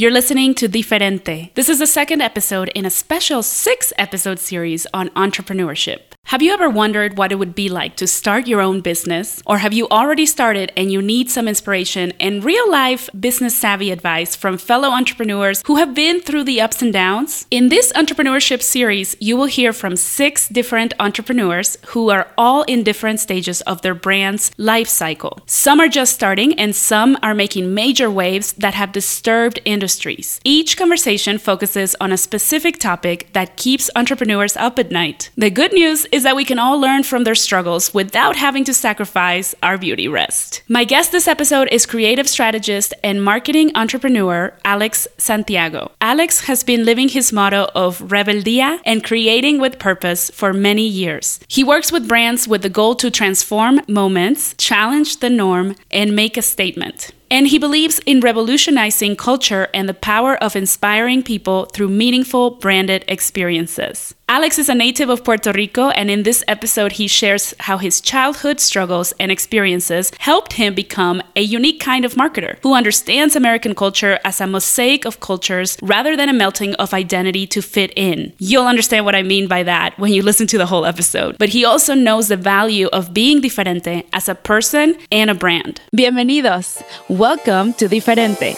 You're listening to Diferente. This is the second episode in a special six episode series on entrepreneurship. Have you ever wondered what it would be like to start your own business? Or have you already started and you need some inspiration and real life business savvy advice from fellow entrepreneurs who have been through the ups and downs? In this entrepreneurship series, you will hear from six different entrepreneurs who are all in different stages of their brand's life cycle. Some are just starting and some are making major waves that have disturbed industries. Each conversation focuses on a specific topic that keeps entrepreneurs up at night. The good news is that we can all learn from their struggles without having to sacrifice our beauty rest. My guest this episode is creative strategist and marketing entrepreneur Alex Santiago. Alex has been living his motto of rebeldia and creating with purpose for many years. He works with brands with the goal to transform moments, challenge the norm, and make a statement. And he believes in revolutionizing culture and the power of inspiring people through meaningful branded experiences. Alex is a native of Puerto Rico, and in this episode, he shares how his childhood struggles and experiences helped him become a unique kind of marketer who understands American culture as a mosaic of cultures rather than a melting of identity to fit in. You'll understand what I mean by that when you listen to the whole episode. But he also knows the value of being diferente as a person and a brand. Bienvenidos. Welcome to Diferente.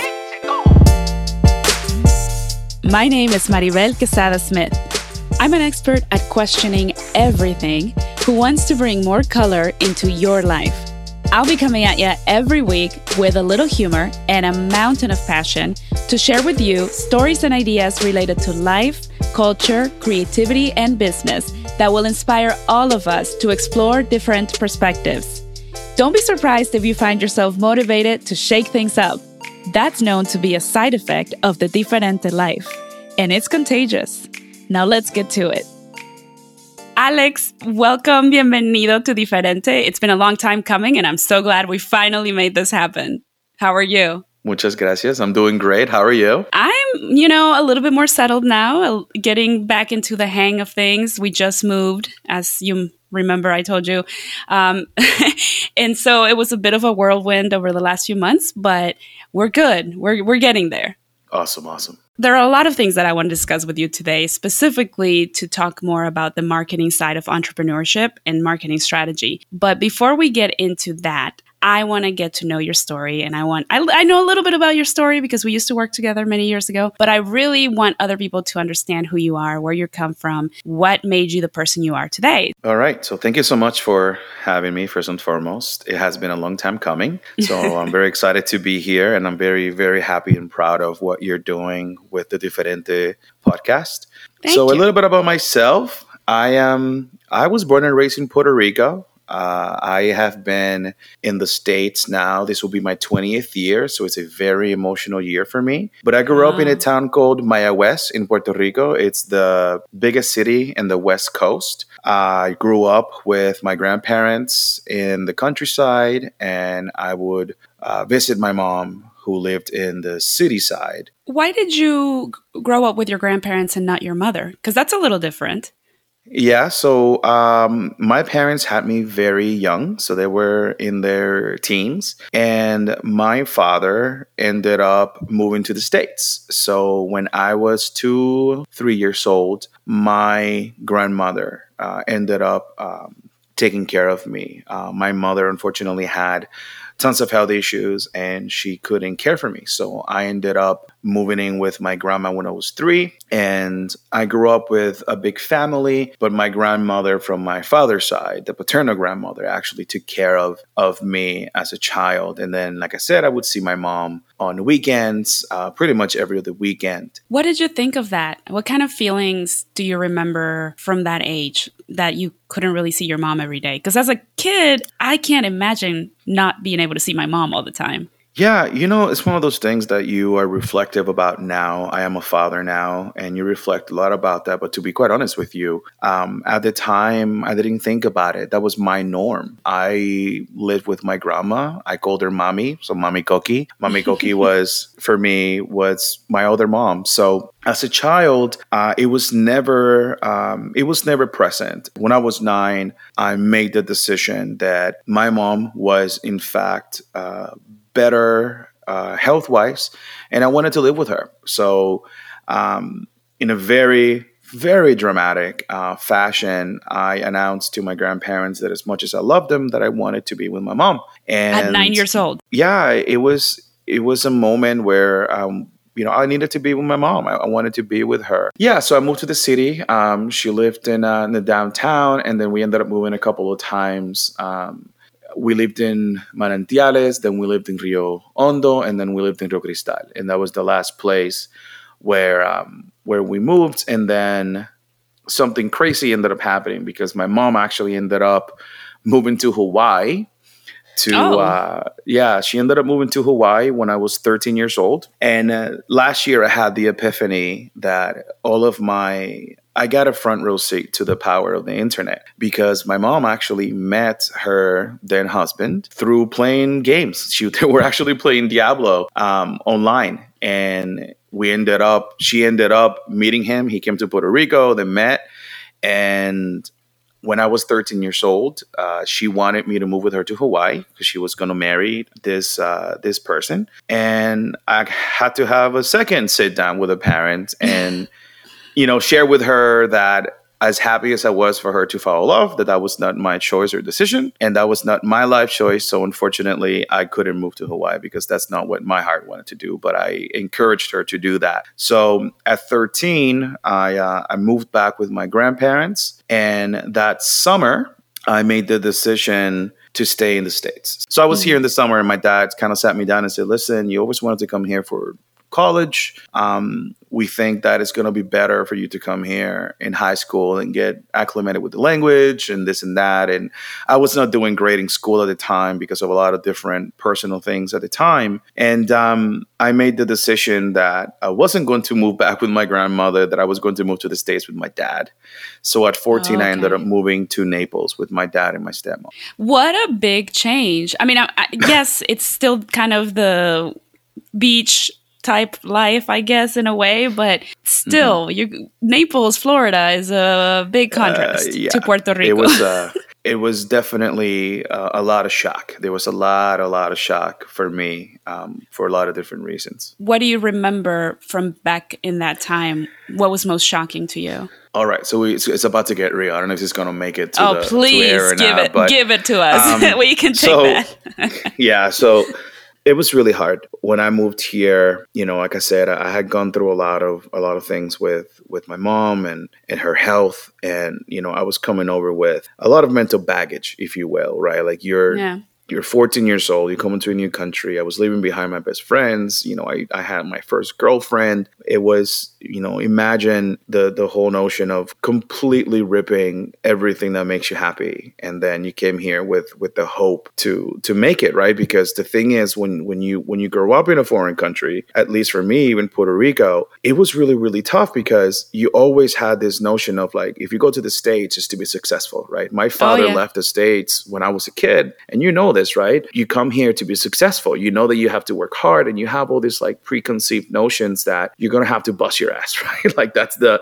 My name is Maribel Quesada Smith. I'm an expert at questioning everything who wants to bring more color into your life. I'll be coming at you every week with a little humor and a mountain of passion to share with you stories and ideas related to life, culture, creativity, and business that will inspire all of us to explore different perspectives. Don't be surprised if you find yourself motivated to shake things up. That's known to be a side effect of the diferente life, and it's contagious. Now let's get to it. Alex, welcome, bienvenido to Diferente. It's been a long time coming, and I'm so glad we finally made this happen. How are you? Muchas gracias. I'm doing great. How are you? I'm, you know, a little bit more settled now, getting back into the hang of things. We just moved, as you remember I told you. Um, and so it was a bit of a whirlwind over the last few months, but we're good. We're, we're getting there. Awesome, awesome. There are a lot of things that I want to discuss with you today, specifically to talk more about the marketing side of entrepreneurship and marketing strategy. But before we get into that, I want to get to know your story and I want I, I know a little bit about your story because we used to work together many years ago, but I really want other people to understand who you are, where you come from, what made you the person you are today. All right. So thank you so much for having me first and foremost. It has been a long time coming. So I'm very excited to be here and I'm very very happy and proud of what you're doing with the Diferente podcast. Thank so you. a little bit about myself. I am I was born and raised in Puerto Rico. Uh, I have been in the States now. This will be my 20th year, so it's a very emotional year for me. But I grew up in a town called Mayagüez in Puerto Rico. It's the biggest city in the West Coast. I grew up with my grandparents in the countryside, and I would uh, visit my mom who lived in the city side. Why did you grow up with your grandparents and not your mother? Because that's a little different. Yeah, so um, my parents had me very young, so they were in their teens, and my father ended up moving to the States. So when I was two, three years old, my grandmother uh, ended up um, taking care of me. Uh, my mother, unfortunately, had tons of health issues and she couldn't care for me. So I ended up moving in with my grandma when I was three. And I grew up with a big family, but my grandmother from my father's side, the paternal grandmother, actually took care of, of me as a child. And then, like I said, I would see my mom on weekends, uh, pretty much every other weekend. What did you think of that? What kind of feelings do you remember from that age that you couldn't really see your mom every day? Because as a kid, I can't imagine not being able to see my mom all the time. Yeah, you know, it's one of those things that you are reflective about now. I am a father now, and you reflect a lot about that. But to be quite honest with you, um, at the time, I didn't think about it. That was my norm. I lived with my grandma. I called her mommy, so mommy Koki. Mommy Koki was for me was my other mom. So as a child, uh, it was never um, it was never present. When I was nine, I made the decision that my mom was in fact. Uh, better uh, health wise, and I wanted to live with her. So, um, in a very very dramatic uh, fashion, I announced to my grandparents that as much as I loved them, that I wanted to be with my mom. And at nine years old, yeah, it was it was a moment where um, you know, I needed to be with my mom. I, I, wanted to be with her. Yeah, so I moved to the city. Um, she lived in, uh, in, the downtown, and then we ended up moving a couple of times. Um, we lived in Manantiales, then we lived in Rio Hondo, and then we lived in Rio Cristal, and that was the last place where um, where we moved. And then something crazy ended up happening because my mom actually ended up moving to Hawaii to oh. uh, yeah she ended up moving to hawaii when i was 13 years old and uh, last year i had the epiphany that all of my i got a front row seat to the power of the internet because my mom actually met her then husband through playing games. She, they were actually playing diablo um, online. And we ended up she ended up meeting him. He came to puerto rico they met. And when I was 13 years old, uh, she wanted me to move with her to Hawaii because she was going to marry this uh, this person, and I had to have a second sit down with a parent and you know share with her that as happy as I was for her to fall in love, that that was not my choice or decision, and that was not my life choice. So unfortunately, I couldn't move to Hawaii because that's not what my heart wanted to do. But I encouraged her to do that. So at 13, I uh, I moved back with my grandparents, and that summer I made the decision to stay in the states. So I was mm-hmm. here in the summer, and my dad kind of sat me down and said, "Listen, you always wanted to come here for college. Um, we think that it's going to be better for you to come here in high school and get acclimated with the language and this and that. And I was not doing great in school at the time because of a lot of different personal things at the time. And um, I made the decision that I wasn't going to move back with my grandmother, that I was going to move to the States with my dad. So at 14, okay. I ended up moving to Naples with my dad and my stepmom. What a big change. I mean, I, I, yes, it's still kind of the beach type life, I guess, in a way. But still, mm-hmm. you, Naples, Florida, is a big uh, contrast uh, yeah. to Puerto Rico. It was. Uh, it was definitely uh, a lot of shock. There was a lot, a lot of shock for me um, for a lot of different reasons. What do you remember from back in that time? What was most shocking to you? All right, so we, it's about to get real. I don't know if it's going to make it to oh, the please to give now, it, but, give it to us. Um, we can take so, that. yeah, so it was really hard when I moved here. You know, like I said, I had gone through a lot of a lot of things with with my mom and and her health, and you know, I was coming over with a lot of mental baggage, if you will, right? Like you're yeah you're 14 years old, you come into a new country. I was leaving behind my best friends. You know, I, I had my first girlfriend. It was, you know, imagine the the whole notion of completely ripping everything that makes you happy. And then you came here with with the hope to to make it, right? Because the thing is when when you when you grow up in a foreign country, at least for me, in Puerto Rico, it was really, really tough because you always had this notion of like if you go to the States just to be successful, right? My oh, father oh, yeah. left the States when I was a kid, and you know this this, right? You come here to be successful. You know that you have to work hard and you have all these like preconceived notions that you're going to have to bust your ass, right? like that's the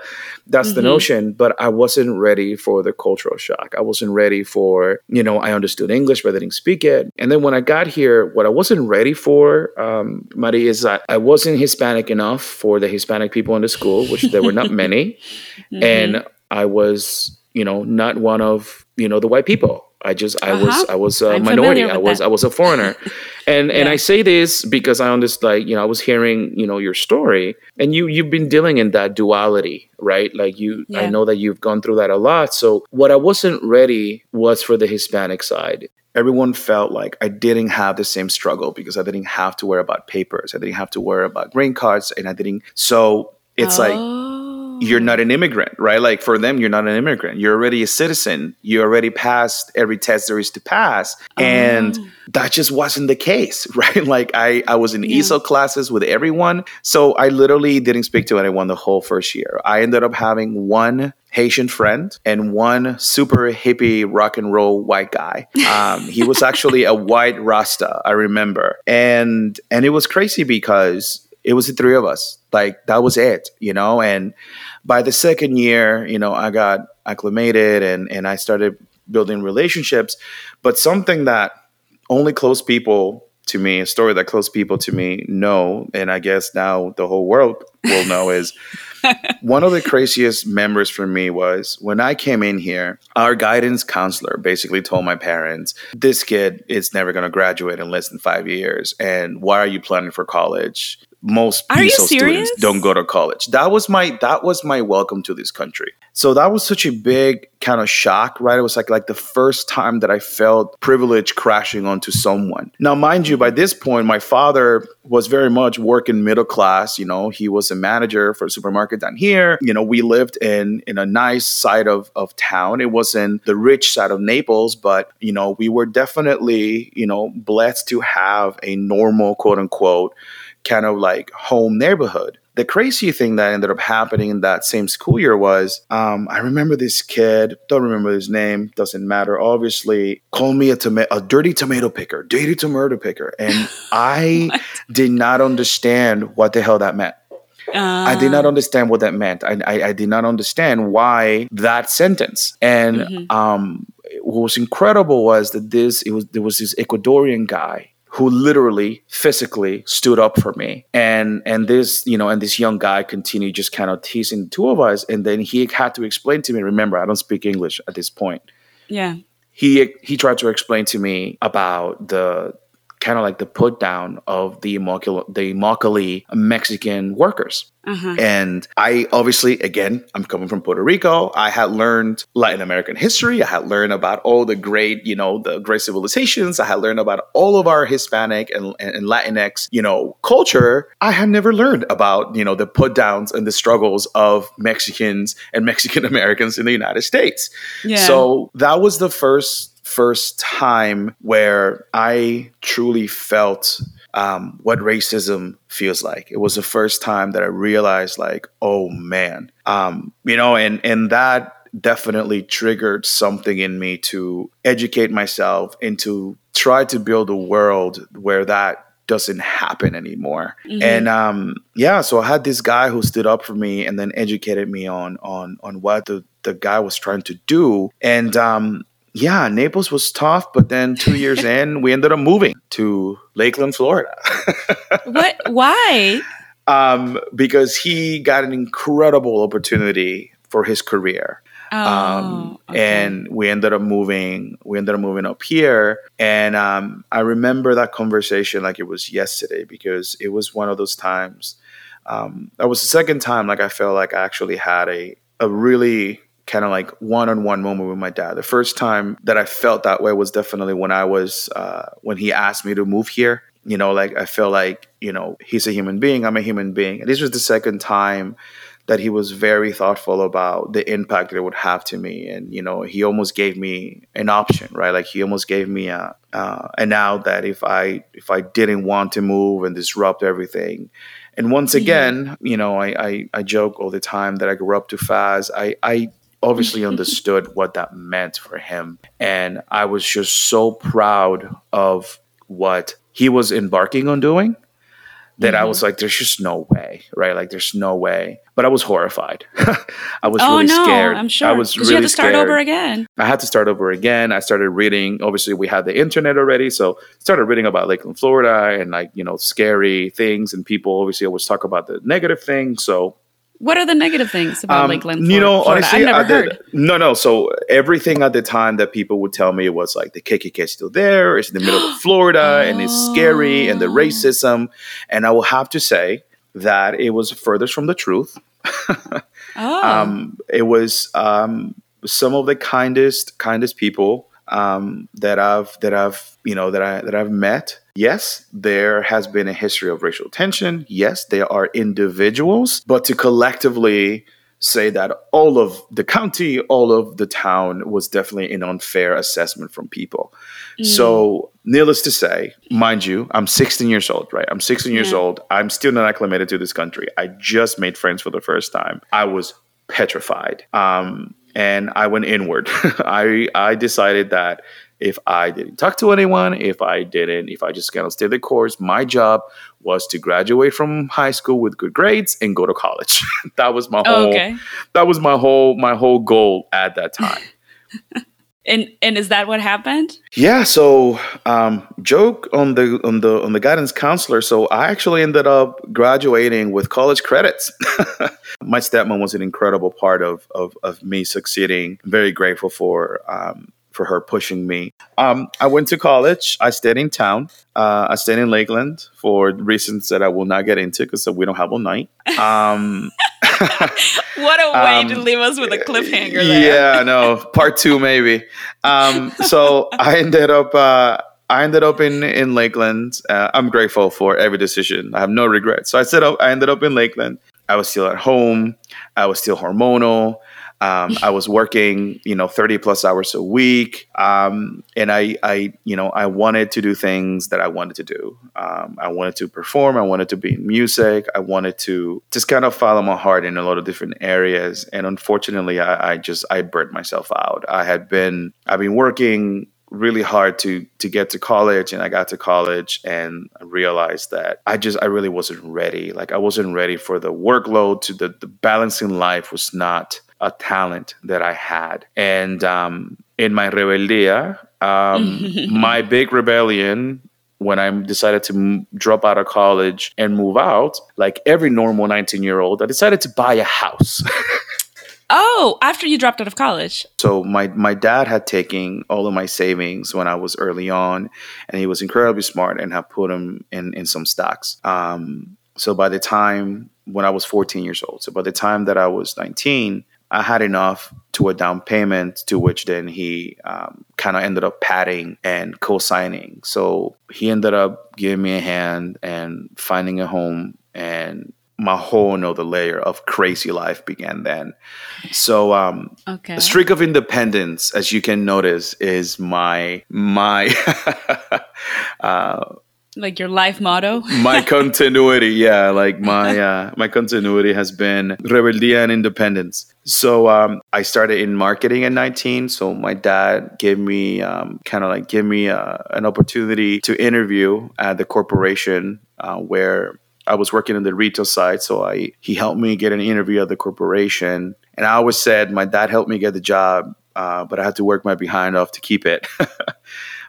that's mm-hmm. the notion, but I wasn't ready for the cultural shock. I wasn't ready for, you know, I understood English but I didn't speak it. And then when I got here, what I wasn't ready for, um, Mari, is that I wasn't Hispanic enough for the Hispanic people in the school, which there were not many. mm-hmm. And I was, you know, not one of, you know, the white people. I just I uh-huh. was I was a I'm minority. I was that. I was a foreigner. and and I say this because I understand like, you know, I was hearing, you know, your story and you you've been dealing in that duality, right? Like you yeah. I know that you've gone through that a lot. So what I wasn't ready was for the Hispanic side. Everyone felt like I didn't have the same struggle because I didn't have to worry about papers. I didn't have to worry about green cards and I didn't so it's oh. like you're not an immigrant, right? Like for them, you're not an immigrant. You're already a citizen. You already passed every test there is to pass. And oh. that just wasn't the case, right? Like I, I was in yeah. ESOL classes with everyone. So I literally didn't speak to anyone the whole first year. I ended up having one Haitian friend and one super hippie rock and roll white guy. Um, he was actually a white Rasta, I remember. And and it was crazy because it was the three of us. Like that was it, you know, and by the second year, you know, I got acclimated and and I started building relationships. But something that only close people to me, a story that close people to me know, and I guess now the whole world will know is one of the craziest memories for me was when I came in here, our guidance counselor basically told my parents, This kid is never going to graduate in less than five years. And why are you planning for college? Most Are PSO students don't go to college. That was my that was my welcome to this country. So that was such a big kind of shock, right? It was like like the first time that I felt privilege crashing onto someone. Now, mind you, by this point, my father was very much working middle class. You know, he was a manager for a supermarket down here. You know, we lived in in a nice side of of town. It wasn't the rich side of Naples, but you know, we were definitely you know blessed to have a normal quote unquote kind of like home neighborhood. The crazy thing that ended up happening in that same school year was um, I remember this kid, don't remember his name, doesn't matter. Obviously, called me a, toma- a dirty tomato picker, dirty tomato picker. And I did not understand what the hell that meant. I did not understand what that meant. I, I, I did not understand why that sentence. And Mhm. um, what was incredible was that this it was there was this Ecuadorian guy who literally physically stood up for me. And and this you know and this young guy continued just kind of teasing the two of us. And then he had to explain to me remember i don't speak english at this point. Yeah. he he tried to explain to me about the kind of like the put down of the Immokalee, the Immokalee Mexican workers. Uh-huh. And I obviously, again, I'm coming from Puerto Rico. I had learned Latin American history. I had learned about all the great, you know, the great civilizations. I had learned about all of our Hispanic and, and Latinx, you know, culture. I had never learned about, you know, the put downs and the struggles of Mexicans and Mexican Americans in the United States. Yeah. So that was the first first time where I truly felt um, what racism feels like. It was the first time that I realized, like, oh man, um, you know, and and that definitely triggered something in me to educate myself and to try to build a world where that doesn't happen anymore. Mhm. And um, yeah, so I had this guy who stood up for me and then educated me on on on what the the guy was trying to do. And um, yeah, Naples was tough, but then two years in, we ended up moving to Lakeland, Florida. what? Why? um, because he got an incredible opportunity for his career. Oh, Um, okay. and we ended up moving we ended up moving up here and um, i remember that conversation like it was yesterday because it was one of those times um, that was the second time like i felt like i actually had a, a really kind of like one-on-one moment with my dad. The first time that i felt that way was definitely when i was uh, when he asked me to move here. You know like i felt like you know he's a human being i'm a human being. And this was the second time that he was very thoughtful about the impact that it would have to me. And you know he almost gave me an option right? Like he almost gave me a uh, an out that if i if i didn't want to move and disrupt everything. And once again you know I, I i joke all the time that i grew up too fast. I i obviously understood what that meant for him and i was just so proud of what he was embarking on doing that I Mhm. was like, there's just no way, right? Like, there's no way. But I was horrified. I was oh really no, scared. I'm sure. I was really you had to start scared. over again. I had to start over again. I started reading. Obviously, we had the internet already, so started reading about Lakeland, Florida, and like you know, scary things. And people obviously always talk about the negative things. So What are the negative things about um, Lakeland? you know, Florida? honestly, I've never did- heard. no, no. So everything at the time that people would tell me was like the KKK is still there. It's in the middle of Florida, and it's scary, and the Oh. racism. And I will have to say that it was furthest from the truth. Oh, Um, it was um, some of the kindest, kindest people um, that I've that I've you know that I that I've met. Yes, there has been a history of racial tension. Yes, there are individuals, but to collectively say that all of the county, all of the town was definitely an unfair assessment from people. Mm. So, needless to say, mind you, I'm 16 years old, right? I'm 16 years Yeah. old. I'm still not acclimated to this country. I just made friends for the first time. I was petrified. Um, and I went inward. I I decided that if I didn't talk to anyone, if I didn't, if I just kind of stayed the course, my job was to graduate from high school with good grades and go to college. that was my Oh, whole okay. that was my whole my whole goal at that time. And and is that what happened? Yeah. So um, joke on the on the on the guidance counselor. So I actually ended up graduating with college credits. My stepmom was an incredible part of of, of me succeeding. I'm very grateful for um, for her pushing me. Um, I went to college. I stayed in town. Uh, I stayed in Lakeland for reasons that I will not get into because we don't have all night. Um, what a way um, to leave us with a cliffhanger there. Yeah, no, part two maybe. Um, so I ended up. Uh, I ended up in in Lakeland. Uh, I'm grateful for every decision. I have no regrets. So I said I ended up in Lakeland. I was still at home. I was still hormonal. Um, I was working, you know, 30 plus hours a week. Um, and I, I, you know, I wanted to do things that I wanted to do. Um, I wanted to perform. I wanted to be in music. I wanted to just kind of follow my heart in a lot of different areas. And unfortunately, I, I just, I burnt myself out. I had been, I've been working really hard to to get to college and I got to college and I realized that I just I really wasn't ready. Like I wasn't ready for the workload to the, the balancing life was not a talent that I had. And um, in my rebeldia, um, my big rebellion when I decided to m- drop out of college and move out, like every normal 19 year old, I decided to buy a house. oh, after you dropped out of college. So my my dad had taken all of my savings when I was early on, and he was incredibly smart and had put them in in some stocks. Um, so by the time when I was 14 years old, so by the time that I was 19, I had enough to a down payment, to which then he um, kind of ended up padding and co signing. So he ended up giving me a hand and finding a home, and my whole another layer of crazy life began then. So, um, okay. a streak of independence, as you can notice, is my my. uh, like your life motto my continuity yeah like my uh, my continuity has been rebeldia and independence so um, i started in marketing at 19 so my dad gave me um, kind of like give me uh, an opportunity to interview at the corporation uh, where I was working in the retail side, so I he helped me get an interview at the corporation. And I always said my dad helped me get the job, uh, but I had to work my behind off to keep it.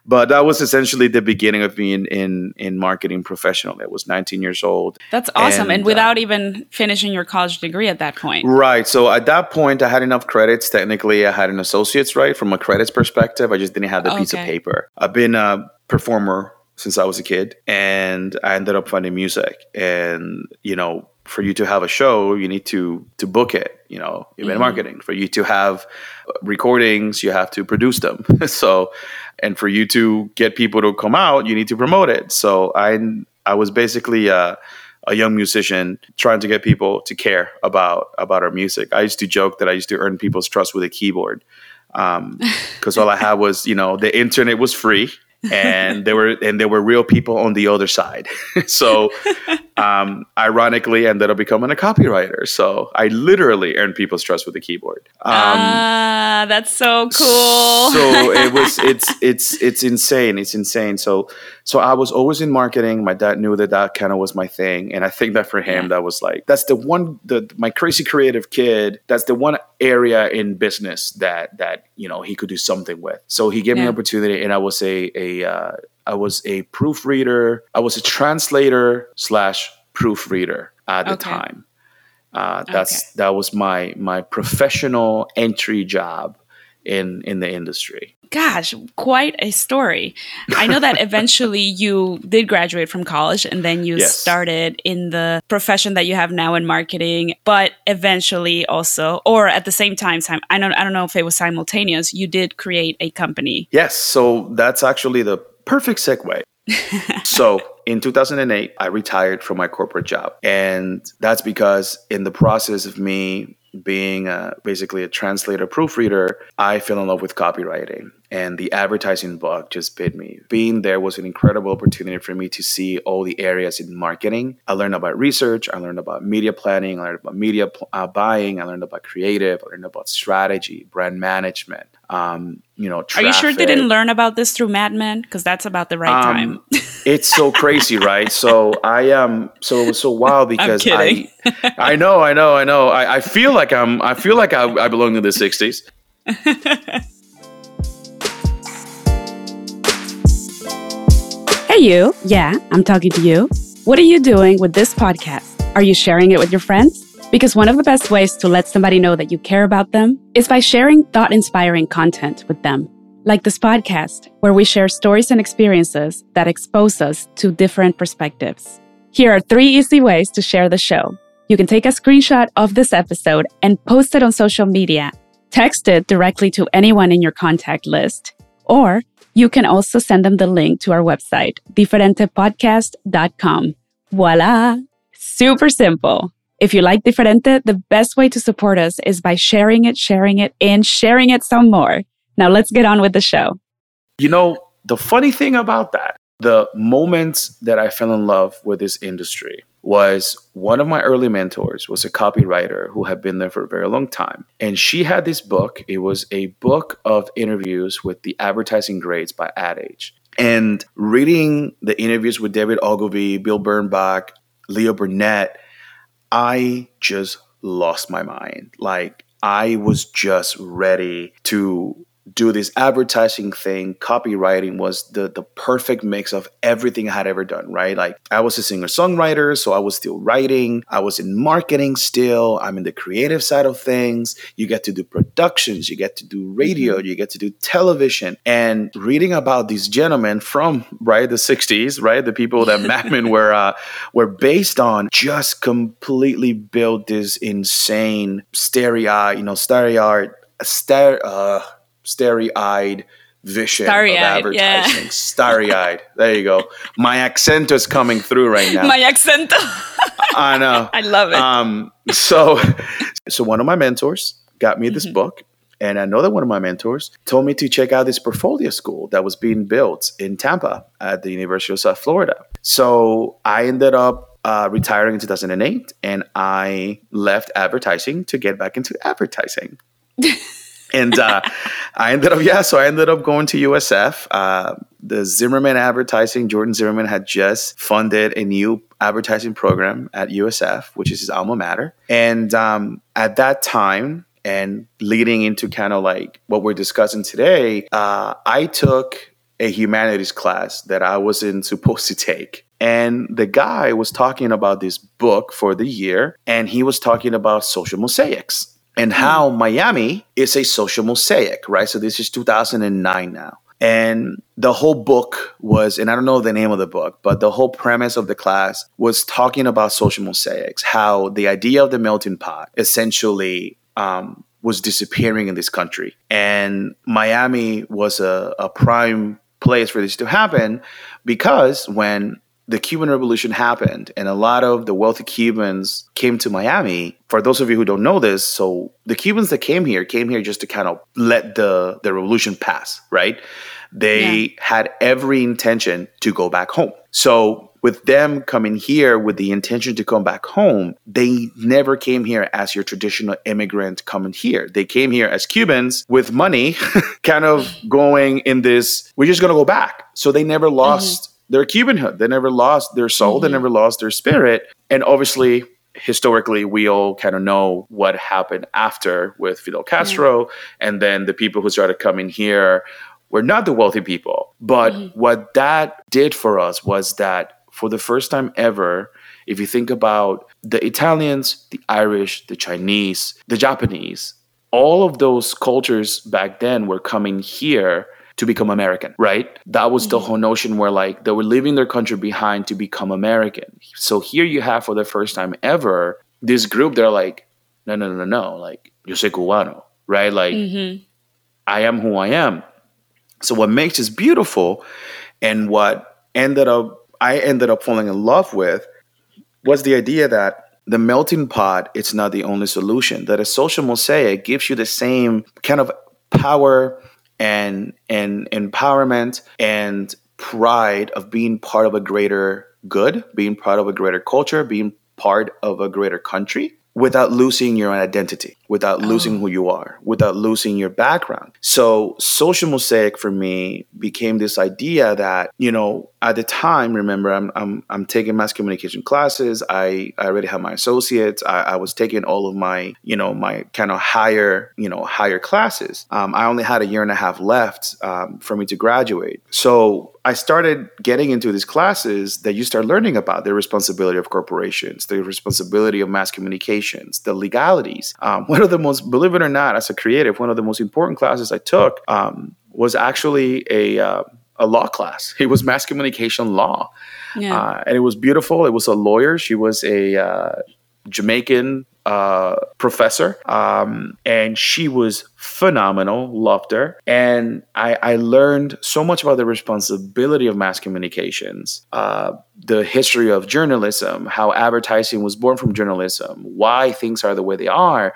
but that was essentially the beginning of me in in, in marketing professionally. I was 19 years old. That's awesome, and, and without uh, even finishing your college degree at that point. Right. So at that point, I had enough credits. Technically, I had an associate's right from a credits perspective. I just didn't have the okay. piece of paper. I've been a performer since I was a kid, and I ended up finding music, and you know for you to have a show, you need to to book it. You know, event mm-hmm. marketing. For you to have recordings, you have to produce them. so, and for you to get people to come out, you need to promote it. So I I was basically a, a young musician trying to get people to care about about our music. I used to joke that I used to earn people's trust with a keyboard because um, all I had was you know the internet was free and there were and there were real people on the other side. so, um, ironically, ended up becoming a copywriter. So I literally earned people's trust with the keyboard. Um, ah, that's so cool. so it was it's it's it's insane. It's insane. So so I was always in marketing. My dad knew that that kind of was my thing, and I think that for him, that was like that's the one the my crazy creative kid. That's the one area in business that that you know he could do something with. So he gave yeah. me an opportunity, and I was a a uh, I was a proofreader. I was a translator slash proofreader at the okay. time. Uh, that's okay. that was my my professional entry job in in the industry. Gosh, quite a story. I know that eventually you did graduate from college and then you yes. started in the profession that you have now in marketing, but eventually also or at the same time time I don't I don't know if it was simultaneous, you did create a company. Yes, so that's actually the perfect segue. so in 2008, I retired from my corporate job. And that's because in the process of me being a, basically a translator proofreader, I fell in love with copywriting and the advertising bug just bit me. Being there was an incredible opportunity for me to see all the areas in marketing. I learned about research, I learned about media planning, I learned about media uh, buying, I learned about creative, I learned about strategy, brand management. Um, you know, traffic. are you sure they didn't learn about this through Mad Men? Because that's about the right um, time. it's so crazy, right? So I um, so it was so wild because I, I know, I know, I know. I, I feel like I'm, I feel like I, I belong in the '60s. you. Yeah, I'm talking to you. What are you doing with this podcast? Are you sharing it with your friends? Because one of the best ways to let somebody know that you care about them is by sharing thought inspiring content with them. Like this podcast, where we share stories and experiences that expose us to different perspectives. Here are three easy ways to share the show. You can take a screenshot of this episode and post it on social media, text it directly to anyone in your contact list, or you can also send them the link to our website, diferentepodcast.com. Voila! Super simple. If you like Diferente, the best way to support us is by sharing it, sharing it, and sharing it some more. Now let's get on with the show. You know, the funny thing about that, the moments that I fell in love with this industry was one of my early mentors was a copywriter who had been there for a very long time. And she had this book. It was a book of interviews with the advertising grades by ad age. And reading the interviews with david ogilvy bill bernbach leo burnett I just lost my mind. Like, I was just ready to do this advertising thing, copywriting was the the perfect mix of everything I had ever done, right? Like I was a singer-songwriter, so I was still writing, I was in marketing still, I'm in the creative side of things. You get to do productions, you get to do radio, mm-hmm. you get to do television. And reading about these gentlemen from right the 60s, right? The people that Mad Men were uh, were based on just completely built this insane stereo, you know, stereo stare uh starry eyed vision starry-eyed, of advertising. Yeah. Starry eyed. There you go. My accent is coming through right now. My accent. I know. I love it. Um, so, so one of my mentors got me this mm-hmm. book. And another one of my mentors told me to check out this portfolio school that was being built in Tampa at the University of South Florida. So I ended up uh, retiring in 2008 and I left advertising to get back into advertising. and uh, I ended up, yeah, so I ended up going to USF. Uh, the Zimmerman Advertising, Jordan Zimmerman had just funded a new advertising program at USF, which is his alma mater. And um, at that time, and leading into kind of like what we're discussing today, uh, I took a humanities class that I wasn't supposed to take. And the guy was talking about this book for the year, and he was talking about social mosaics and how Miami is a social mosaic, right? So this is 2009 now. And the whole book was, and I don't know the name of the book, but the whole premise of the class was talking about social mosaics, how the idea of the melting pot essentially um, was disappearing in this country. And Miami was a, a prime place for this to happen because when the Cuban Revolution happened and a lot of the wealthy Cubans came to Miami. For those of you who don't know this, so the Cubans that came here came here just to kind of let the, the revolution pass, right? They yeah. had every intention to go back home. So with them coming here with the intention to come back home, they never came here as your traditional immigrant coming here. They came here as Cubans with money, kind of going in this, we're just going to go back. So they never mm-hmm. lost. Their Cubanhood. They never lost their soul. Mm-hmm. They never lost their spirit. And obviously, historically, we all kind of know what happened after with Fidel Castro. Mm-hmm. And then the people who started coming here were not the wealthy people. But mm-hmm. what that did for us was that for the first time ever, if you think about the Italians, the Irish, the Chinese, the Japanese, all of those cultures back then were coming here to become American, right? That was the mm-hmm. whole notion where like they were leaving their country behind to become American. So here you have for the first time ever this group they're like, no, no, no, no, like yo soy cubano, right? Like mm-hmm. I am who I am. So what makes this beautiful and what ended up I ended up falling in love with was the idea that the melting pot it's not the only solution that a social mosaic gives you the same kind of power and and empowerment and pride of being part of a greater good, being part of a greater culture, being part of a greater country without losing your identity, without oh. losing oh. who you are, without losing your background. So, social mosaic for me became this idea that, you know, at the time, remember, I'm, I'm, I'm taking mass communication classes. I, I already have my associates. I, I was taking all of my, you know, my kind of higher, you know, higher classes. Um, I only had a year and a half left um, for me to graduate. So I started getting into these classes that you start learning about the responsibility of corporations, the responsibility of mass communications, the legalities. Um, one of the most, believe it or not, as a creative, one of the most important classes I took um, was actually a uh, a law class. It was mass communication law, yeah. uh, and it was beautiful. It was a lawyer. She was a uh, Jamaican uh, professor, um, and she was phenomenal. Loved her, and I, I, learned so much about the responsibility of mass communications, uh, the history of journalism, how advertising was born from journalism, why things are the way they are.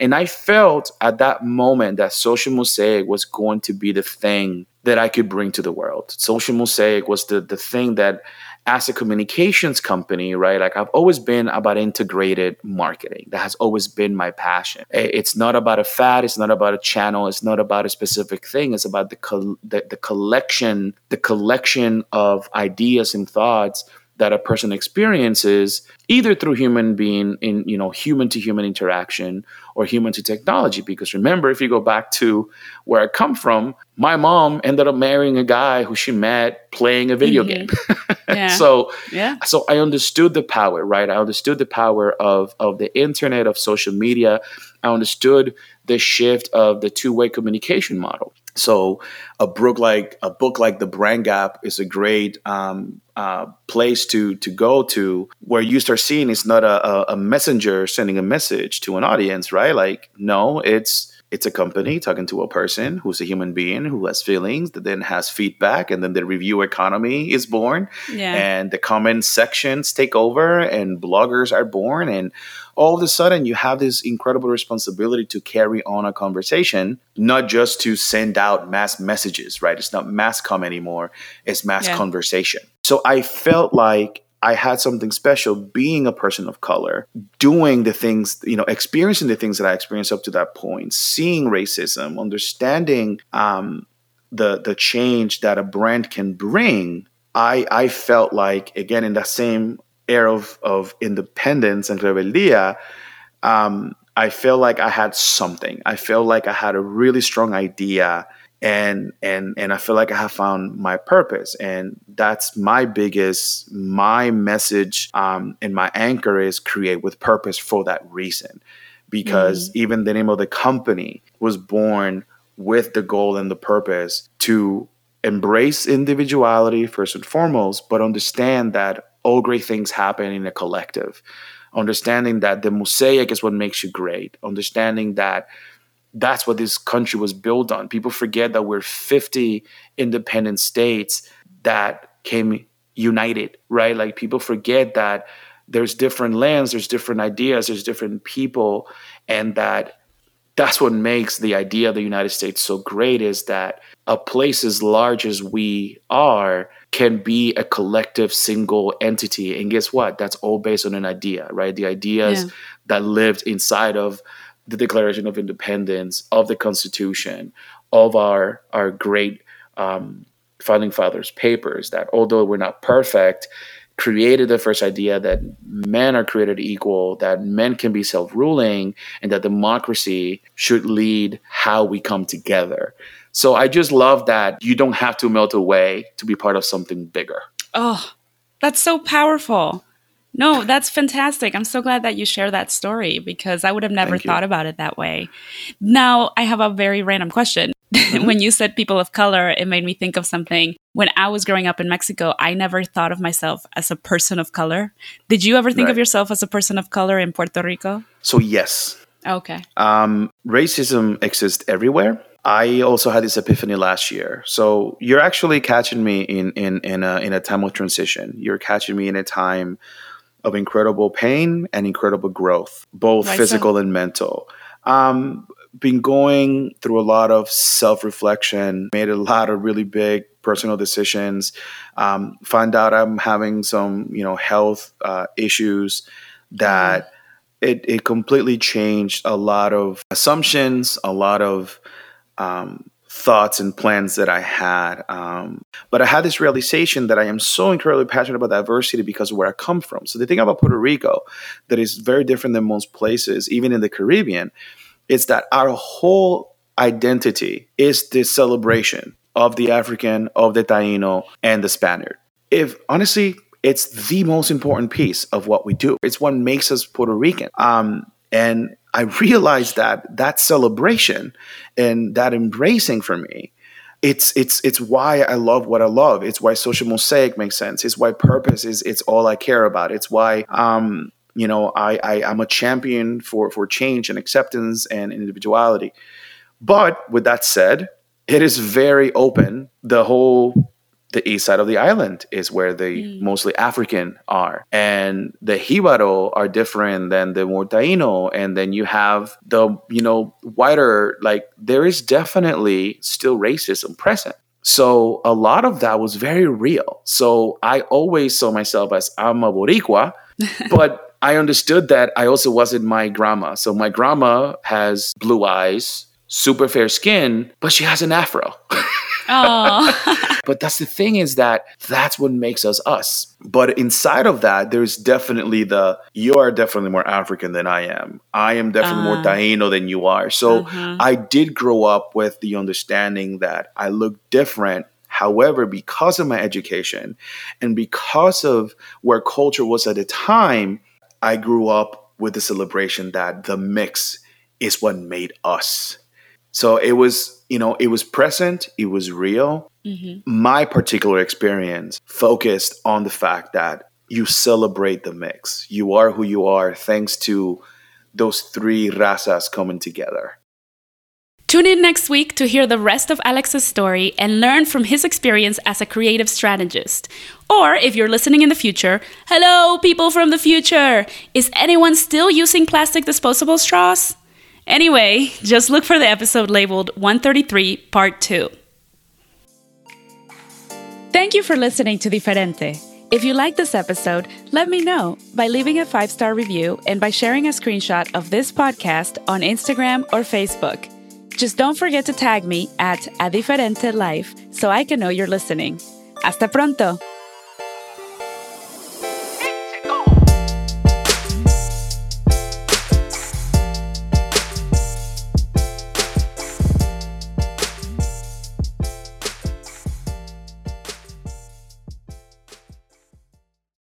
And I felt at that moment that Social Mosaic was going to be the thing that I could bring to the world. Social Mosaic was the the thing that as a communications company, right? Like I've always been about integrated marketing. That has always been my passion. Eh, it's not about a fad. It's not about a channel. It's not about a specific thing. It's about the col- the, the collection, the collection of ideas and thoughts that a person experiences either through human being in you know human to human interaction or human to technology. Because remember if you go back to where i come from my mom ended up marrying a guy who she met playing a video mm-hmm. game. Yeah. so yeah. so i understood the power right? I understood the power of of the internet of social media. I understood the shift of the two-way communication model so a book like a book like The Brand Gap is a great um, uh, place to to go to where you start seeing it's not a, a messenger sending a message to an audience, right? Like no, it's it's a company talking to a person who's a human being who has feelings that then has feedback and then the review economy is born yeah. and the comment sections take over and bloggers are born and all of a sudden you have this incredible responsibility to carry on a conversation not just to send out mass messages right it's not mass com anymore it's mass yeah. conversation so i felt like I had something special being a person of color, doing the things, you know, experiencing the things that I experienced up to that point, seeing racism, understanding um, the the change that a brand can bring. I I felt like again in that same era of, of independence and rebeldia, um, I felt like I had something. I felt like I had a really strong idea and and and I feel like I have found my purpose, and that's my biggest my message um, and my anchor is create with purpose for that reason, because mm. even the name of the company was born with the goal and the purpose to embrace individuality first and foremost, but understand that all great things happen in a collective. Understanding that the mosaic is what makes you great. Understanding that that's what this country was built on. People forget that we're 50 independent states that came united, right? Like people forget that there's different lands, there's different ideas, there's different people, and that that's what makes the idea of the United States so great is that a place as large as we are can be a collective single entity. And guess what? That's all based on an idea, right? The ideas yeah. that lived inside of the Declaration of Independence, of the Constitution, of our our great um, founding fathers' papers. That although we're not perfect, created the first idea that men are created equal, that men can be self-ruling, and that democracy should lead how we come together. So I just love that you don't have to melt away to be part of something bigger. Oh, that's so powerful. No, that's fantastic. I'm so glad that you share that story because I would have never thought about it that way. Now, I have a very random question. Mm-hmm. when you said people of color, it made me think of something. When I was growing up in Mexico, I never thought of myself as a person of color. Did you ever think right. of yourself as a person of color in Puerto Rico? So, yes. Okay. Um, racism exists everywhere. I also had this epiphany last year. So you're actually catching me in in in a in a time of transition. You're catching me in a time of incredible pain and incredible growth, both physical so? and mental. Um, been going through a lot of self reflection, made a lot of really big personal decisions. Um, find out I'm having some, you know, health uh, issues that mm. it, it completely changed a lot of assumptions, a lot of um, thoughts and plans that I had. Um, but I had this realization that I am so incredibly passionate about diversity because of where I come from. So the thing about Puerto Rico that is very different than most places, even in the Caribbean, is that our whole identity is this celebration of the African, of the Taino, and the Spaniard. If honestly, it's the most important piece of what we do. It's what makes us Puerto Rican. Um, and I realized that that celebration and that embracing for me, it's it's it's why I love what I love. It's why social mosaic makes sense. It's why purpose is it's all I care about. It's why um, you know I, I I'm a champion for for change and acceptance and individuality. But with that said, it is very open. The whole the east side of the island is where the mm. mostly African are. And the Jíbaro are different than the Mortaino. And then you have the, you know, whiter, like there is definitely still racism present. So a lot of that was very real. So I always saw myself as I'm a Boricua, but I understood that I also wasn't my grandma. So my grandma has blue eyes, super fair skin, but she has an afro. Oh. but that's the thing is that that's what makes us us. But inside of that, there's definitely the you are definitely more African than I am. I am definitely uh, more Taino than you are. So uh-huh. I did grow up with the understanding that I look different However, because of my education and because of where culture was at the time, I grew up with the celebration that the mix is what made us. So it was, you know, it was present, it was real. Mm-hmm. My particular experience focused on the fact that you celebrate the mix. You are who you are thanks to those three razas coming together. Tune in next week to hear the rest of Alex's story and learn from his experience as a creative strategist. Or if you're listening in the future, hello, people from the future! Is anyone still using plastic disposable straws? Anyway, just look for the episode labeled 133 Part 2. Thank you for listening to Diferente. If you like this episode, let me know by leaving a five star review and by sharing a screenshot of this podcast on Instagram or Facebook. Just don't forget to tag me at A Diferente Life so I can know you're listening. Hasta pronto!